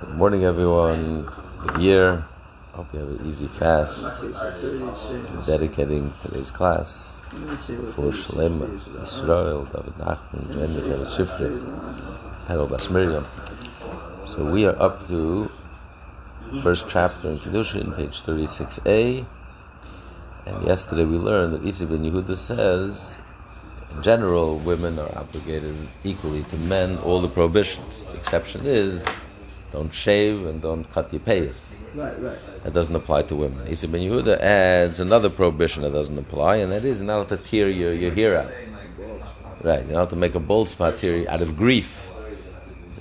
Good morning, everyone. Good year. Hope you have an easy fast. Dedicating today's class for Shalem, Israel, David Nachman, Wendy, Shifri, Miriam. So we are up to first chapter in Kiddushin, page 36a. And yesterday we learned that Isi ben Yehuda says, in general, women are obligated equally to men, all the prohibitions. The exception is don't shave and don't cut your payas. Right, right. That doesn't apply to women. Isi ben Yehuda adds another prohibition that doesn't apply, and that is you're not to tear your, your hair out. Right, you're not to make a bald spot here out of grief.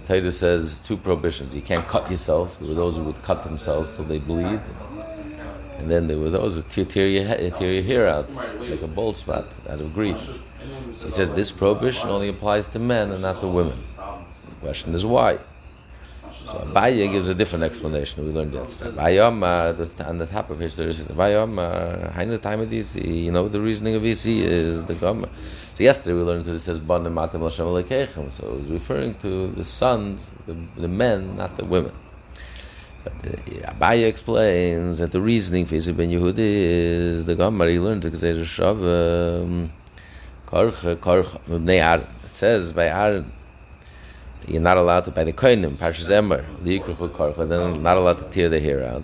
The Torah says two prohibitions. You can't cut yourself. There were those who would cut themselves till they bleed. And then there were those who tear, tear, your, tear your hair out, like a bald spot out of grief. He says this prohibition only applies to men and not to women. The question is why? So Abaye gives a different explanation. We learned yesterday. Abayom, uh, the, on the top of his there is Abayom, uh, Hainu time of DC. You know the reasoning of Isi is the Gomer. So yesterday we learned because it says Ban Matam Lashem Alekechem. So it was referring to the sons, the, the men, not the women. But uh, Abaye explains that the reasoning for Yisrael ben Yehudi is the Gomer. He learns the Gezer Shav, um, Korcha, Korcha, Mibnei Aaron. It says by Aaron, you're not allowed to, by the Koinim, Parshas the then not allowed to tear the hair out.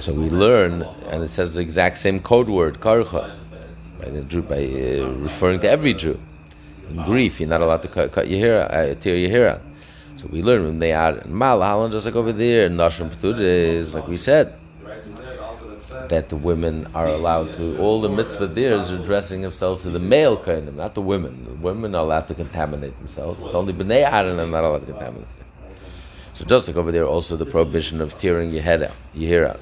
So we learn, and it says the exact same code word, Korcha, by the Jew, by uh, referring to every Jew. In grief, you're not allowed to cut, cut your hair, uh, tear your hair out. So we learn when they are Mal, just like over there, Nashim Ptudah is, like we said, that the women are allowed to, all the mitzvah there is addressing themselves to the male kainim, not the women. The women are allowed to contaminate themselves. It's only B'nai Aaron are not allowed to contaminate. So just like over there, also the prohibition of tearing your head out, your hair out,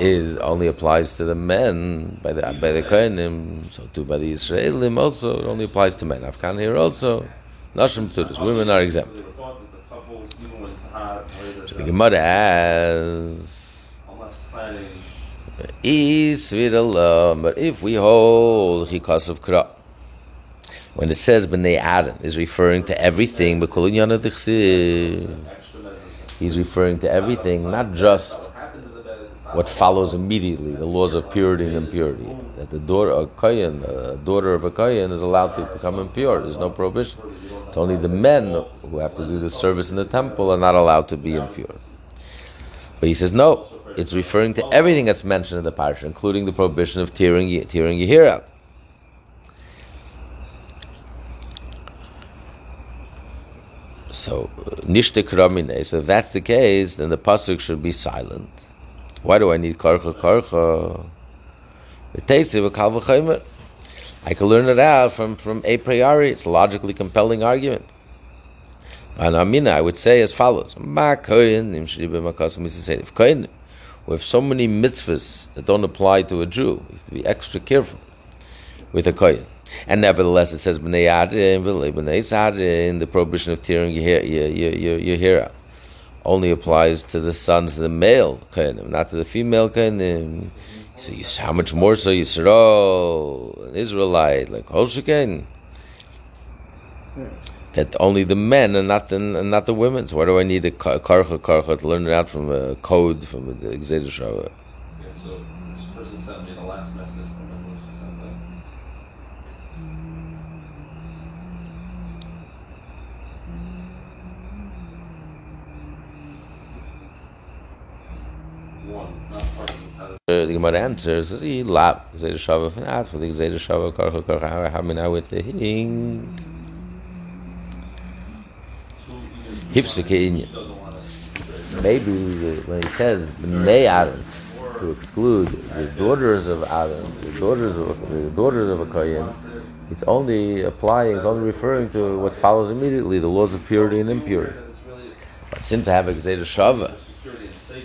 is only applies to the men by the by the kainim. So too by the Israelim also it only applies to men. Afghan here also, nashim ptudas, women are exempt. So the Gemara asks. Is vidalam, but if we hold chikas of kra, when it says b'nei adam, is referring to everything, he's referring to everything, not just what follows immediately, the laws of purity and impurity. That the daughter of Kayan, the daughter of a Kayan, is allowed to become impure. There's no prohibition. It's only the men who have to do the service in the temple are not allowed to be impure. But he says no. It's referring to everything that's mentioned in the parsha, including the prohibition of tearing tearing your hair out. So uh, nishte kramine. So if that's the case, then the pasuk should be silent. Why do I need karcha karcha? It takes it kalva I can learn it out from from a priori. It's a logically compelling argument. And Amina, I would say as follows: Ma koyin im shri b'makasim say if koyin we have so many mitzvahs that don't apply to a Jew. You have to be extra careful with a kohen. And nevertheless, it says b'nei sadin, the prohibition of tearing your hair, your, your, your, hair out only applies to the sons of the male kohenim, not to the female kohenim. So you, how much more so Yisrael, an Israelite, like Holsheken? That only the men and not the and not the women. So why do I need a ka- karcha karcha to learn it out from a code from the Gezeira Shava? Okay, so this person sent me the last message. What she sent them? One, not part of the Gemara answers, says, "He lap Gezeira Shava for for the Gezeira Shava karcha karcha. Many with the hing Maybe when he says bnei Aaron to exclude the daughters of Aaron, the daughters of the daughters of a kohen, it's only applying, it's only referring to what follows immediately, the laws of purity and impurity. But since I have a Gzeda Shava,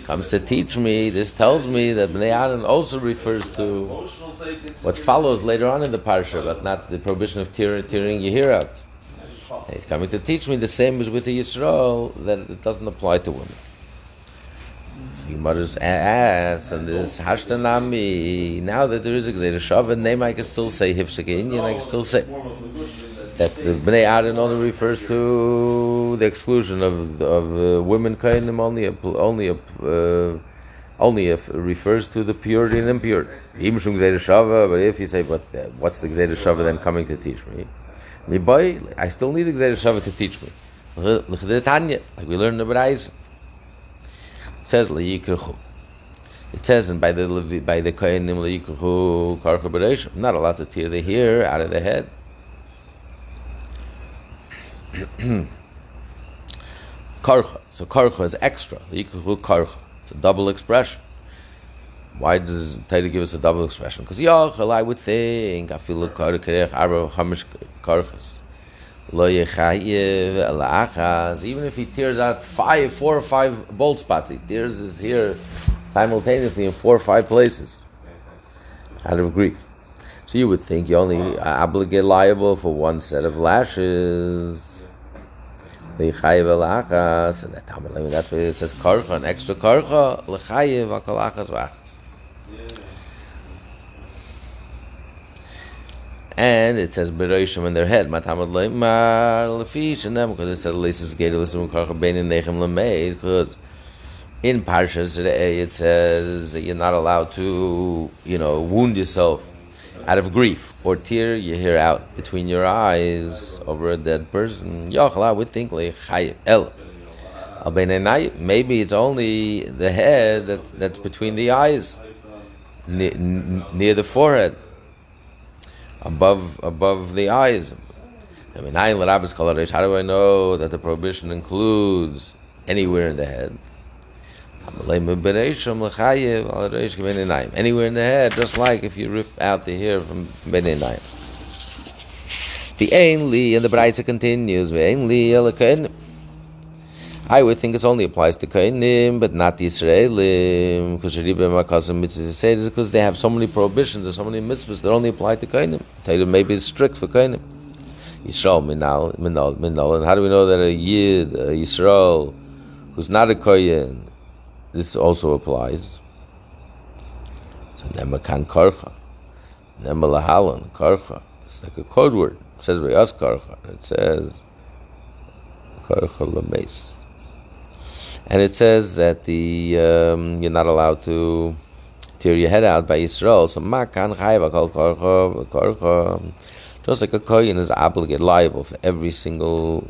comes to teach me, this tells me that Bnei Aaron also refers to what follows later on in the parsha, but not the prohibition of tearing, tearing your hair out. And he's coming to teach me the same as with the Yisrael, that it doesn't apply to women. So Gemara's asks, and this Hashtanami, now that there is a Gzeda Shava, name I can still say Hifshake Indian, I can still say. that the Bnei Aaron only refers to the exclusion of of uh, women kainim only only uh, only if refers to the purity and impurity. But if you say, but uh, what's the Gzeda Shava then coming to teach me? Me boy, I still need the Gzeda Shava to teach me. Like we learned in the Brais. It says Liyikruchu. It says, and by the by the Kainim Liyikruchu Karcha Bereshim, not allowed to tear the hair out of the head. karcha. So karcha is extra. Liyikruchu Karcha. It's a double expression. Why does Taita give us a double expression? Because Yachal, I would think, I feel Yechayev Even if he tears out five, four or five bolt spots, he tears his hair simultaneously in four or five places out of grief. So you would think you only obligate liable for one set of lashes. V'yichayev and that's why it says karcha, an extra karcha, l'chayev akalachas v'achas. And it says beroishim in their head. Matamad leimar lefish and them because it in nechem lemeid because in parshas it says you're not allowed to you know wound yourself out of grief or tear your hair out between your eyes over a dead person. Yochla would think el. Maybe it's only the head that, that's between the eyes, near, near the forehead, above above the eyes. I mean, how do I know that the prohibition includes anywhere in the head? Anywhere in the head, just like if you rip out the hair from Benenayim. The Ainli and the Braisa continues, I would think it only applies to Kainim, but not the Israelim, because they have so many prohibitions and so many mitzvahs that only apply to Kainim. Taylor maybe it's strict for Kainim. Yisrael minal, minal, minal. And how do we know that a Yid, a Yisrael, who's not a Kohen, this also applies. So nemakan karcha, nemalahalan karcha. It's like a code word. It says by us karcha. It says karcha lames. And it says that the um, you're not allowed to tear your head out by Yisrael. So makan chayva kol karcha. Just like a kohen is obligated, liable for every single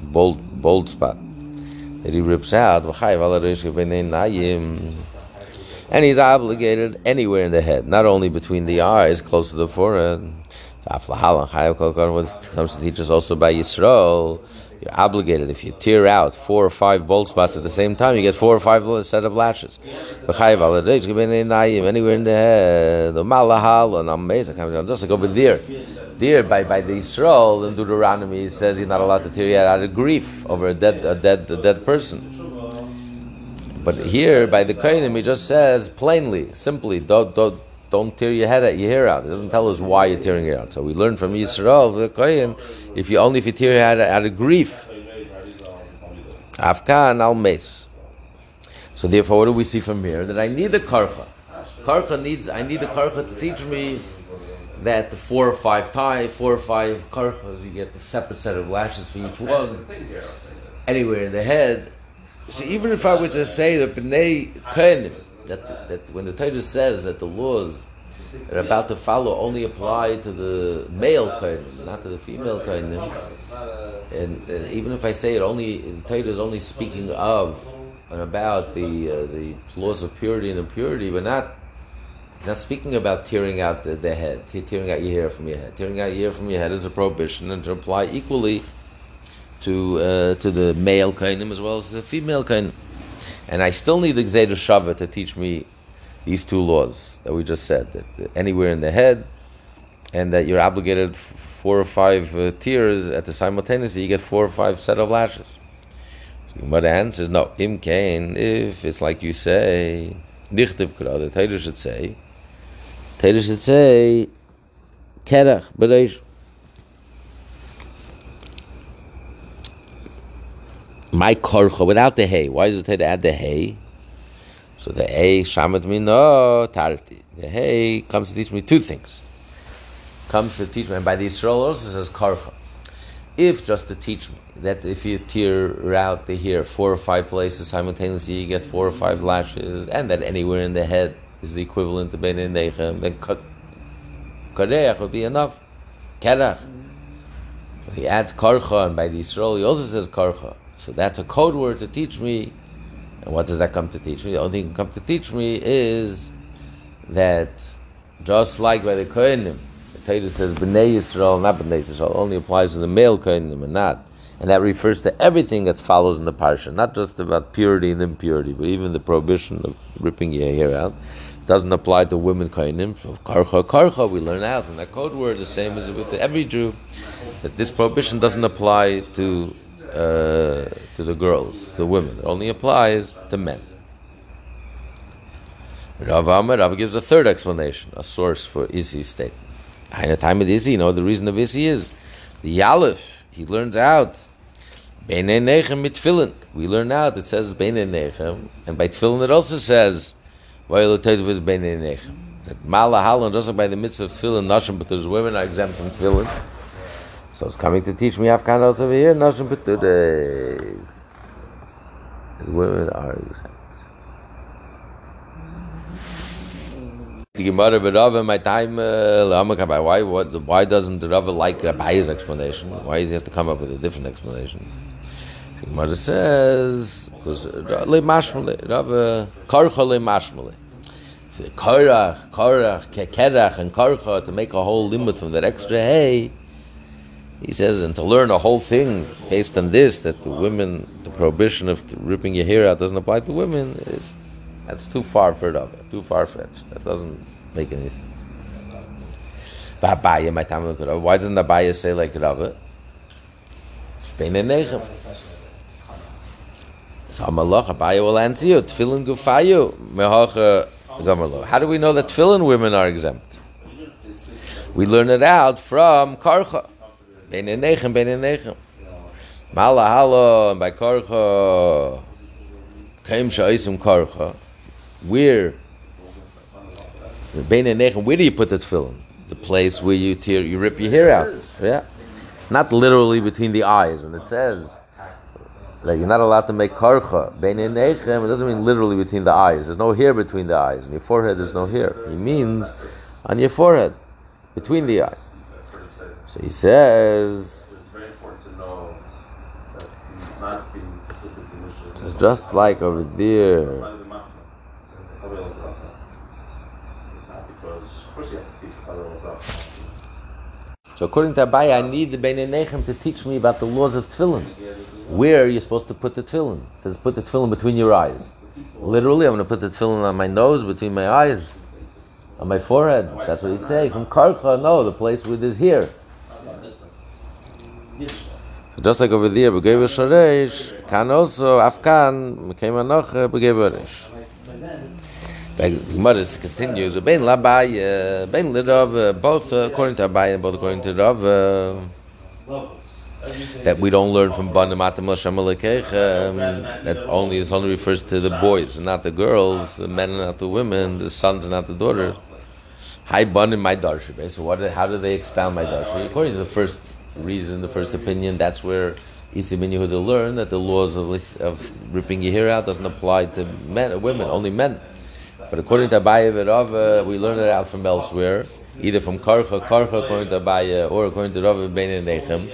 bold bold spot that he rips out, and he's obligated anywhere in the head, not only between the eyes, close to the forehead. What comes to teach us also by Yisrael, you're obligated if you tear out four or five bolt spots at the same time, you get four or five set of lashes. Anywhere in the head, the malahal and amazing, just like over there there by, by the Yisrael in Deuteronomy it says you're not allowed to tear out of grief over a dead a dead a dead person. But here by the Kainim he just says plainly, simply, don't don't don't tear your head out, your hair out. It doesn't tell us why you're tearing it out. So we learn from Yisrael the Kain, if you only if you tear your head out of grief. Afkan al mes. So therefore, what do we see from here? That I need the karcha. Karcha needs. I need the karcha to teach me that the four or five tie, four or five karchas, you get the separate set of lashes for each one, anywhere in the head. So even if I were to say that b'nei kohenim, that that when the Torah says that the laws are about to follow only apply to the male kohenim, not to the female kohenim, and, and, even if I say it only, the Torah is only speaking of and about the uh, the laws of purity and impurity, but not not speaking about tearing out the, the head, tearing out your hair from your head. Tearing out your hair from your head is a prohibition and to apply equally to uh, to the male kainim as well as the female kainim. And I still need the Gzeda Shavah to teach me these two laws that we just said that anywhere in the head, and that you're obligated four or five uh, tears at the simultaneously, you get four or five set of lashes. So the answer is no. Im kain, if it's like you say, Dichtiv Kra, the Torah should say, Torah should say, Kerach, Bereish. My korcha, without the hay. Why does it Torah add the hay? So the hay, shamat me no tarti. The hay comes to teach me two things. Comes to teach me, and by the Israel also says korcha. if just to teach me that if you tear out the hair four or five places simultaneously, you get four or five lashes, and that anywhere in the head is the equivalent to Ben Nechem, then Kareach would be enough. Kerach. He adds Karcha, and by the Yisrael he also says Karcha. So that's a code word to teach me. And what does that come to teach me? The only thing come to teach me is that just like by the Kohenim, the Torah says Bnei Yisrael, not Bnei Yisrael, only applies to the male Kohenim and not. And that refers to everything that follows in the parsha, not just about purity and impurity, but even the prohibition of ripping your hair out doesn't apply to women. So karcha karcha, we learn out from that code word the same as with every Jew that this prohibition doesn't apply to uh, to the girls, the women. It only applies to men. Rav Amar, Rav gives a third explanation, a source for Isi's statement. In the time of Isi, you know the reason of Isi is the Yalif. He learns out Beinei Nechem We learn out it says Beinei Nechem, and by Tefillin it also says Vayel Tetiv Beinei Nechem. That Mala Halon doesn't by the mitzvah of Tefillin Nashim, but there's women are exempt from Tefillin. So it's coming to teach me Afghanos over here, Nashim B'tudes. Women are exempt. The Gemara of Rava, my time, uh, why, what, why doesn't Rava like Abaya's explanation? Why does he have to come up with a different explanation? The Gemara says, because Rava, karcha le. Korach, Korach, Kerach, and Karcha to make a whole limit from that extra hay. He says, and to learn a whole thing based on this, that the women, the prohibition of ripping your hair out doesn't apply to women, is that's too far for Rava, too far fetched. That doesn't make any sense. Why doesn't Abaye say like Rava? And Nechem. So Amalach, Abaye will answer you. Tefillin gufayu. How do we know that tefillin women are exempt? We learn it out from Karcha. Bein and Nechem, Bein and. Mala and by Karcha, Kaim Sha'isum Karcha. Where where do you put the tefillin? The place where you tear, you rip your hair out. Yeah, not literally between the eyes. When it says that you're not allowed to make karcha bein nechem, it doesn't mean literally between the eyes. There's no hair between the eyes. In your forehead, there's no hair. He means on your forehead, between the eyes. So he says. It's just like over there. So according to Abaye, I need the Nechem to teach me about the laws of tefillin. Where are you supposed to put the tefillin? It says put the tefillin between your eyes. Literally, I'm going to put the tefillin on my nose, between my eyes, on my forehead. That's what he's saying. From no, the place it is here. So just like over there, Begever Sharesh, can also Afkan, Mekem Anoch, Begever Gemara continues, Ben Labai, Ben Lirav, both according to Abai and both according to Rav, that we don't learn from Banim Atam Lashem um, that only this only refers to the boys, not the girls, the men, not the women, the sons, not the daughters. Hi Banim, my darsha. So what? How do they expound my darsha? According to the first reason, the first opinion, that's where Isi Ben Yehuda learned that the laws of, of ripping your hair out doesn't apply to men, or women, only men. But according to Abaye Rav, we learn it out from elsewhere, either from Karcha, Karcha according to Abaye, or according to Rav Ben Nechem.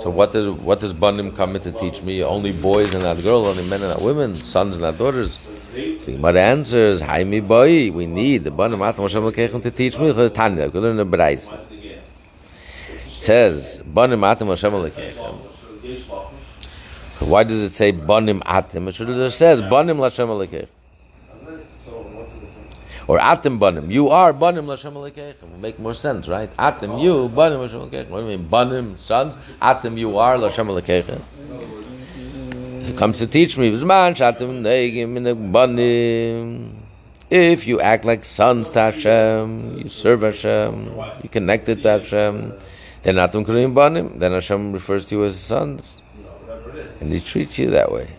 So what does what does Banim come in to teach me? Only boys and not girls, only men and not women, sons and not daughters. So Gemara answers, "Hi mi boy, we need the Lekechem to teach me the Tanya. Learn the Berais. Says Banim Atam Hashem Lekechem. Why does it say Banim Atam? It should have says Banim Lashem Lekechem. Or atem banim. You are banim l'Hashem Elokeichem. Will make more sense, right? Atem you, banim l'Hashem Elokeichem. What do you mean? Banim, sons. Atem you are l'Hashem Elokeichem. He comes to teach me. If you act like sons to Hashem, you serve Hashem, you connected to Hashem, then Atem Kurim Banim, then Hashem refers to you as sons. And He treats you that way.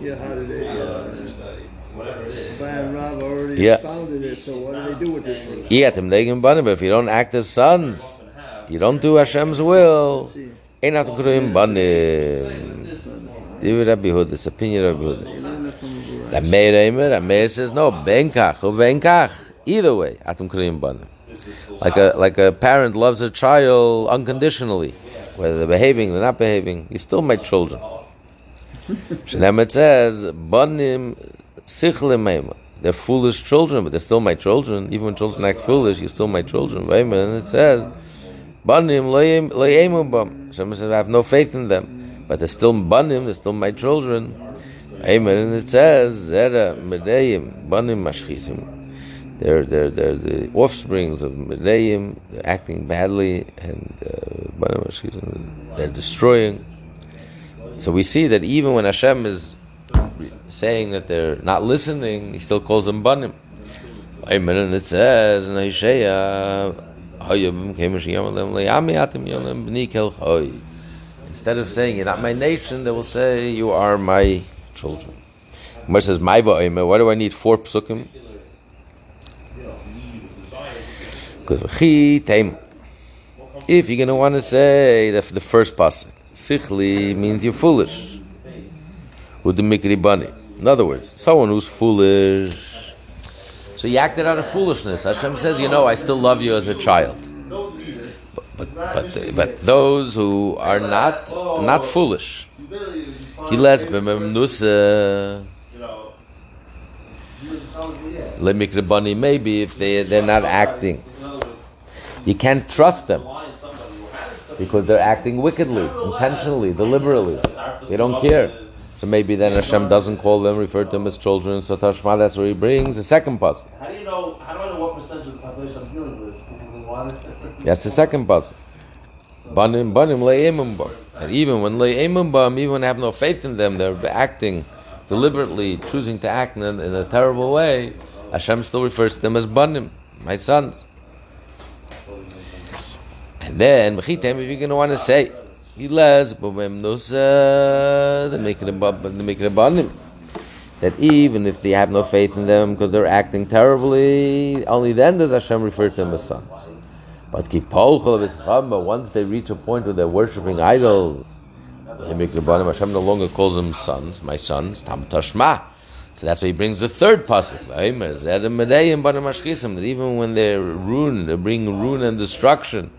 Yeah, how do they... Uh, and Rav already yeah. expounded it, so what do they do with this? Yeah, but if you don't act as sons, you don't do Hashem's will, ain't not kruim banim. Divi Rabbi Huda, this opinion of Rabbi Huda. The Meir Eimer, the Meir says no, benkach. Either way, atum kruim banim. Like a like a parent loves a child unconditionally, whether they're behaving, they're not behaving. You're still my children. Shneim it says banim sichlim meima. They're foolish children, but they're still my children. Even when children act foolish, you're still my children. And it says banim le'emu bam. Hashem says I have no faith in them, but they're still banim. They're still my children. Amen. And it says zera medeyim banim mashchisim. They're, they're, they're the offsprings of Medayim, they're acting badly, and uh, they're destroying. So we see that even when Hashem is saying that they're not listening, he still calls them Banim. And it says in Hosea, Instead of saying, You're not my nation, they will say, You are my children. Gemara says, Why do I need four psukim? Because if you're going to want to say the, the first pasuk, sichli means you're foolish. In other words, someone who's foolish. So you acted out of foolishness. Hashem says, you know, I still love you as a child. But but but, but those who are not not foolish, maybe if they they're not acting you can't trust them because they're acting wickedly, intentionally, deliberately. They don't care. So maybe then Hashem doesn't call them, refer to them as children. So Tashma, that's where he brings the second puzzle. How do you know? How do I know what percentage of the population I'm dealing with? That's the second puzzle. Banim banim le'emum And even when le'emum bam, even when I have no faith in them, they're acting deliberately, choosing to act in a, in a terrible way. Hashem still refers to them as banim, my sons. And then, if you're going to want to say, he les, uh, the making the making a banim. That even if they have no faith in them because they're acting terribly, only then does Hashem refer to them as sons. But but once they reach a point where they're worshipping idols, Hashem no longer calls them sons, my sons, tam tashma. So that's why he brings the third pasuk. That even when they're ruined, they bring ruin and destruction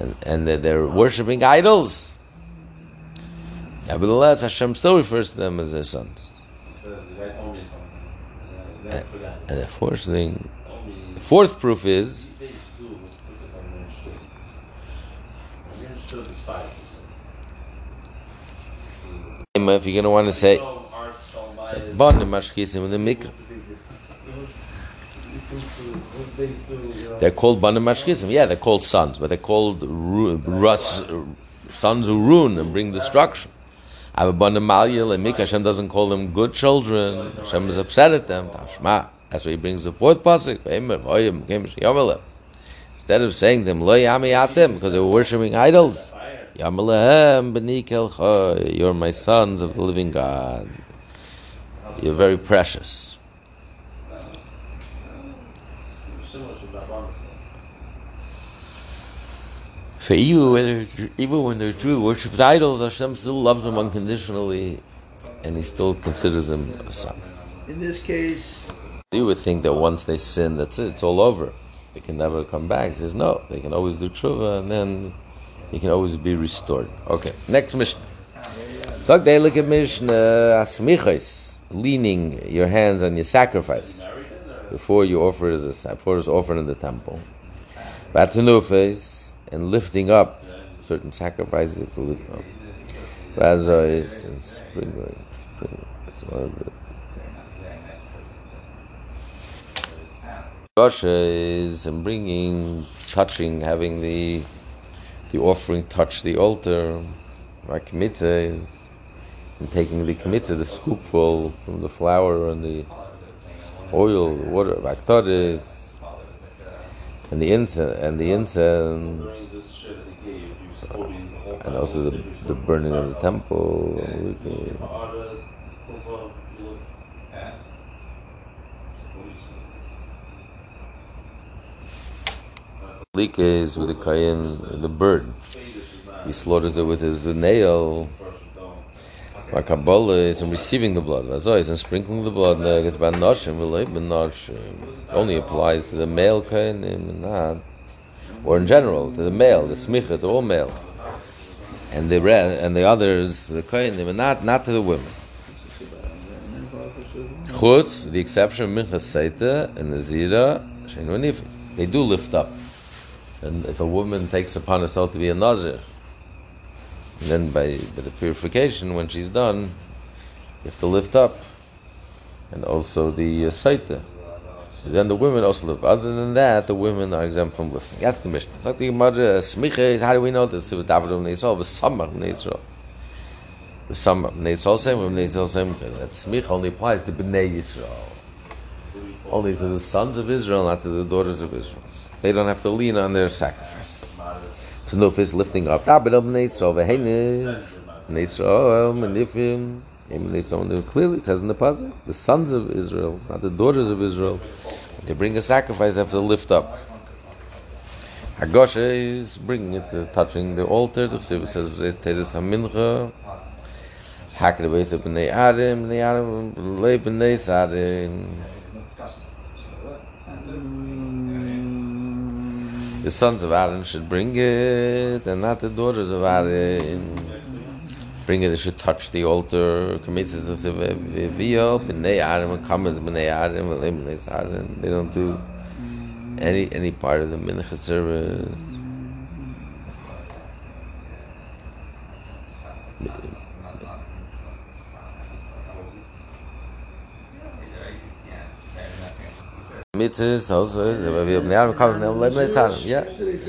and, and they're, they're worshipping idols. Nevertheless, Hashem still refers to them as their sons. And, and the fourth thing, the fourth proof is if you're going to want to say Bon in the mikvah they're called banim mashchisim. Yeah, they're called sons, but they're called rus, sons who ruin and bring destruction. I'm a banim Malya and Hashem doesn't call them good children. Hashem is upset at them. That's why he brings the fourth pasuk. Instead of saying them lo yami because they were worshiping idols. You're my sons of the living God. You're very precious. So even when, even when the Jew worships idols, Hashem still loves them unconditionally, and He still considers them a son. In this case, you would think that once they sin, that's it; it's all over. They can never come back. He says no; they can always do tshuva, and then he can always be restored. Okay, next Mishnah. So they look at Mishnah Asmichos, leaning your hands on your sacrifice before you offer it as a, before it's offered in the temple. Batanufes and lifting up certain sacrifices if we lift up. Raza is and sprinkling, sprinkling. It's one of the. Gosha is and bringing, touching, having the the offering touch the altar, like and taking the kmitze, the scoopful from the flour and the oil, the water, baktaris, and the incense and the incense and also the, the burning of the temple Lika is with the kain, the bird. He slaughters it with his nail. My Kabbalah is in receiving the blood. Vazoy is in sprinkling the blood. Only applies to the male and not, or in general to the male, the smicha, to all male, and the and the others, the kain, not not to the women. Chutz, the exception of Minchas Seita and the Zira, they do lift up. And if a woman takes upon herself to be a Nazir, then by, by the purification, when she's done, you have to lift up. And also the uh, Saita. So then the women also lift. Other than that, the women are exempt from lifting. That's the Mishnah. It's like the Gemara, Smicha, how do we know this? It was David of Neisol, it was Samach of Neisol. The Samach of Neisol, same with Neisol, same. That Smicha only applies to Bnei Yisrael. Only to the sons of Israel, not to the daughters of Israel. They don't have to lean on their sacrifice know if it's lifting up. Clearly, it says in the puzzle, the sons of Israel, not the daughters of Israel, they bring a sacrifice, after the lift up. Hagosha is bringing it, to touching the altar. The says, Teres HaMincha, Hakre Beis B'nei Adam, B'nei Adam, Lei B'nei. The sons of Aaron should bring it, and not the daughters of Aaron. Bring it, they should touch the altar. They don't do any any part of the mincha service. mitzvahs also we have now come now let me say yeah.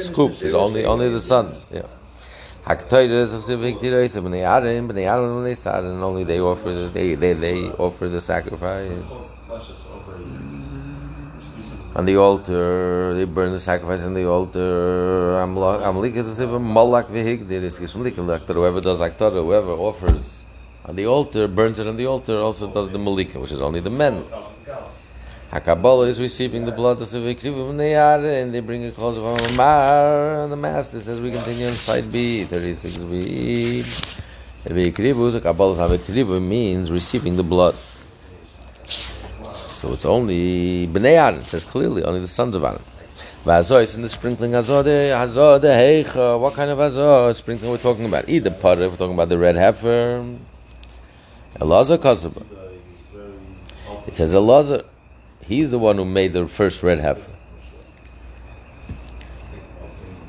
Scoop is only only the sons yeah. Haktoides of civic tirois of the Adam, but the Adam when they said and only they offer the they they they offer the sacrifice. On the altar they burn the sacrifice on the altar. I'm I'm like as if a malak vehig there is gishmlik whoever does aktor whoever offers on the altar burns it on the altar also does the malika which is only the men Hakabala is receiving the blood of Sivikrivu and they bring a cause of Amar, and the Master says we continue on side B, 36b. Vikrivu, Hakabala means receiving the blood. So it's only Bnei Aaron, it says clearly, only the sons of Aaron. Vazor is in the sprinkling Azode, Azode, Heicha, what kind of Azor sprinkling we're talking about? Either part we're talking about the red heifer, Elazar Kasaba. It says Elazar. He's the one who made the first red heifer.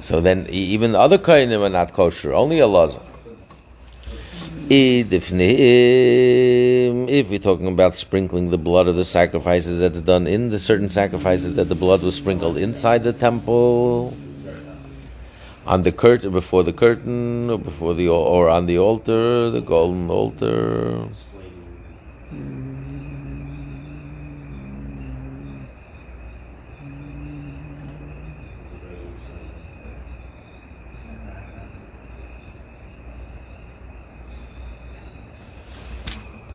So then, even the other kainim are not kosher. Only Elazar. If we're talking about sprinkling the blood of the sacrifices that's done in the certain sacrifices that the blood was sprinkled inside the temple, on the curtain, before the curtain, or before the or on the altar, the golden altar.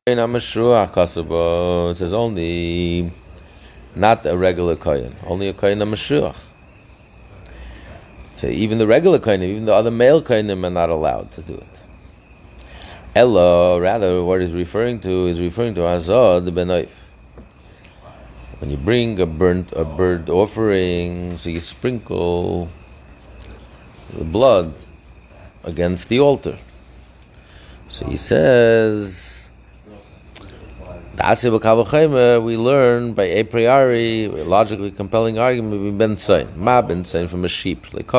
In Amashruach it says only not a regular kohen, only a kohen Amashruach. So even the regular kohen, even the other male kohenim are not allowed to do it. Ella, rather, what is referring to is referring to Hazad the Benoif. When you bring a burnt a bird offering, so you sprinkle the blood against the altar. So he says the we learn by a priori, logically compelling argument, we ben sain, ma ben sain from a sheep, like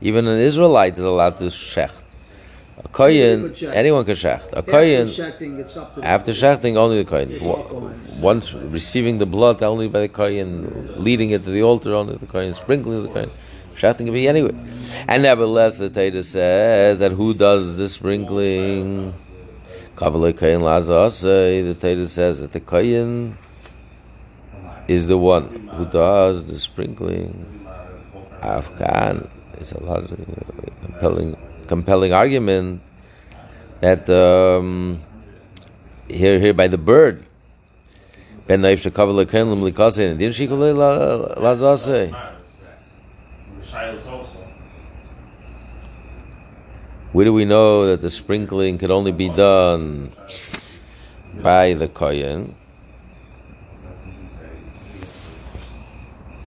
even an Israelite is allowed to shecht. A kohen, anyone can shecht. A kohen, after shechting, only the kohen. Once receiving the blood, only by the kohen, leading it to the altar, only the kohen, sprinkling the kohen. Shechting can be anyway. And nevertheless, the Taita says that who does the sprinkling? Kavalei Kayin Lazasei, the Torah says that the Kayin is the one who does the sprinkling. Afghan is a lot of compelling, compelling argument that um, here, here by the bird. Ben Naif Shekavalei Kayin Lim Likasin, didn't she call? Shiloh's also. Where do we know that the sprinkling could only be done by the kohen?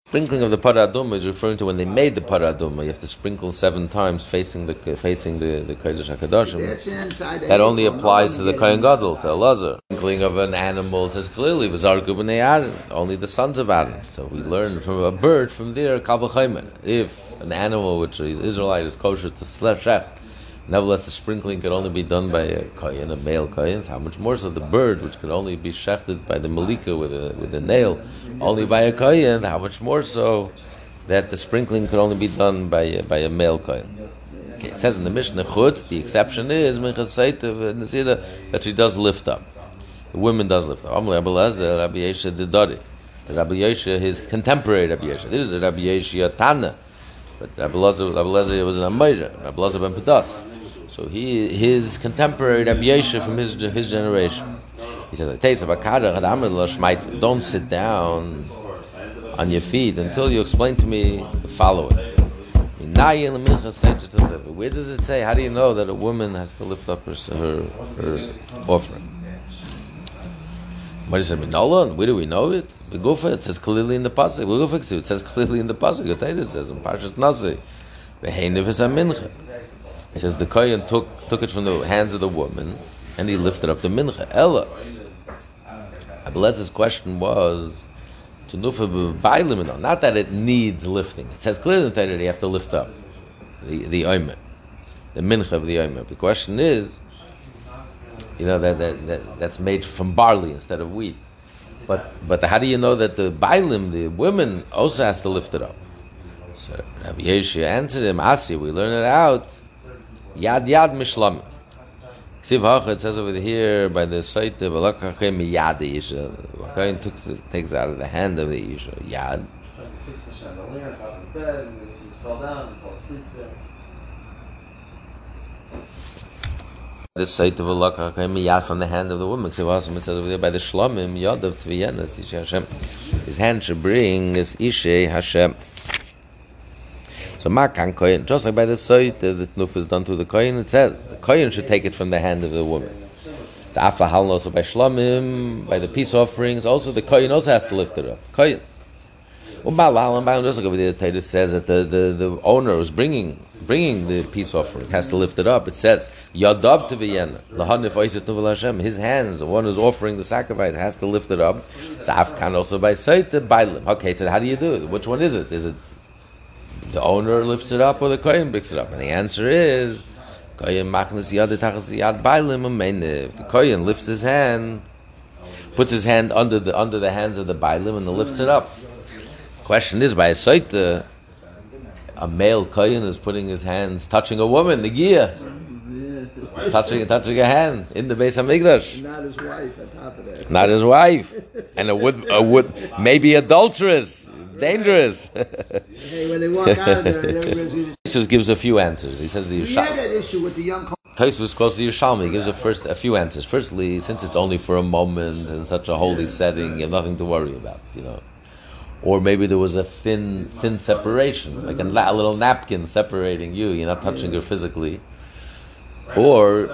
Sprinkling of the paradum is referring to when they made the paradum. You have to sprinkle seven times facing the facing the the kodesh hakadoshim. That only applies to the kohen gadol, to Elazar. Sprinkling of an animal says clearly Aaron, only the sons of Aaron. So we learn from a bird from there v'chaymer. If an animal which is Israelite is kosher to shech, nevertheless the sprinkling could only be done by a kohen, a male kohen. How much more so the bird, which could only be shechted by the malika with a with a nail, only by a kohen? How much more so that the sprinkling could only be done by a, by a male kohen? Okay, it says in the Mishnah Chut, the exception is that she does lift up. The woman does lift up. Rabbi Yesha Didori. Rabbi Yesha, his contemporary Rabbi Yesha. This is Rabbi Yesha Tana. But Rabbi Lezer, Rabbi Lezer was an Amayra, Rabbi Lezer ben Pedas. So he, his contemporary Rabbi Yesha from his, his generation. He says. Don't sit down on your feet until you explain to me the following. Where does it say? How do you know that a woman has to lift up her her, her offering? What does it mean? Nolan? Where do we know it? The Gufa, it says clearly in the pasuk. It. It says clearly in the pasuk. Torah says in Parshas Nasi, "V'heinev is a mincha." It says the kohen took took it from the hands of the woman and he lifted up the mincha. Ella. Abelez's question was to nufa not that it needs lifting. It says clearly that you have to lift up the the omer, the mincha of the omer. The question is, you know that, that, that that's made from barley instead of wheat. But but how do you know that the bailim, the women, also has to lift it up? So Rabbi Yeshua answered him, Asi, we learn it out. Yad yad mishlam. Ksiv Hacha, it says over here by the site of Alakachem yad. Kohen takes it takes out of the hand of the Yisha. Yad. The chandelier on of the bed, site of Alakachem yad from the hand of the woman. Ksiv Hacha, it says over there by the Shlomim yad of Tviyenas Isha Hashem. His hand should bring is Ishe Hashem. So Makan Kohen, just like by the site uh, the Tnuf is done through the Kohen, it says the Kohen should take it from the hand of the woman. It's Afa Halon also by Shlomim, by the peace offerings, also the Kohen also has to lift it up. Kohen. Balam, just like over there, the Torah says that the, the, the owner who's bringing bringing the peace offering has to lift it up. It says Yadav to Vienna, Hashem. His hands, the one who's offering the sacrifice, has to lift it up. It's Afkan also by Sait Bailim. Okay, so how do you do it? Which one is it? Is it the owner lifts it up or the kohen picks it up? And the answer is kohen machnas yad tachas yad bailim ameniv. The kohen lifts his hand, puts his hand under the under the hands of the bailim and lifts it up. Question is by a saita, a male kohen is putting his hands touching a woman, the Yeah. touching touching a hand in the base of Migdash. Not his wife on top of that. Not his wife, and a would a would maybe adulterous, dangerous. Hey, when they walk out of there, everybody's Jesus gives a few answers. He says the He had that issue with the young quotes the Yerushalmi. He gives a first a few answers. Firstly, since it's only for a moment in such a holy setting, you have nothing to worry about. You know, or maybe there was a thin thin separation, like a, a little napkin separating you. You're not touching her physically, or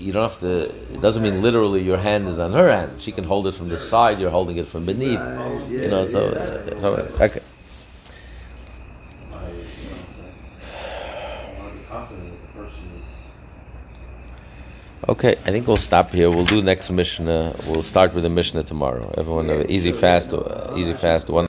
you don't have to. It doesn't mean literally your hand is on her hand. She can hold it from the side. You're holding it from beneath. You know, so so okay. I, you know what I'm saying? I want to be confident that the person is. Okay, I think we'll stop here. We'll do next Mishnah. We'll start with the Mishnah tomorrow. Everyone, easy fast, uh, easy fast. One.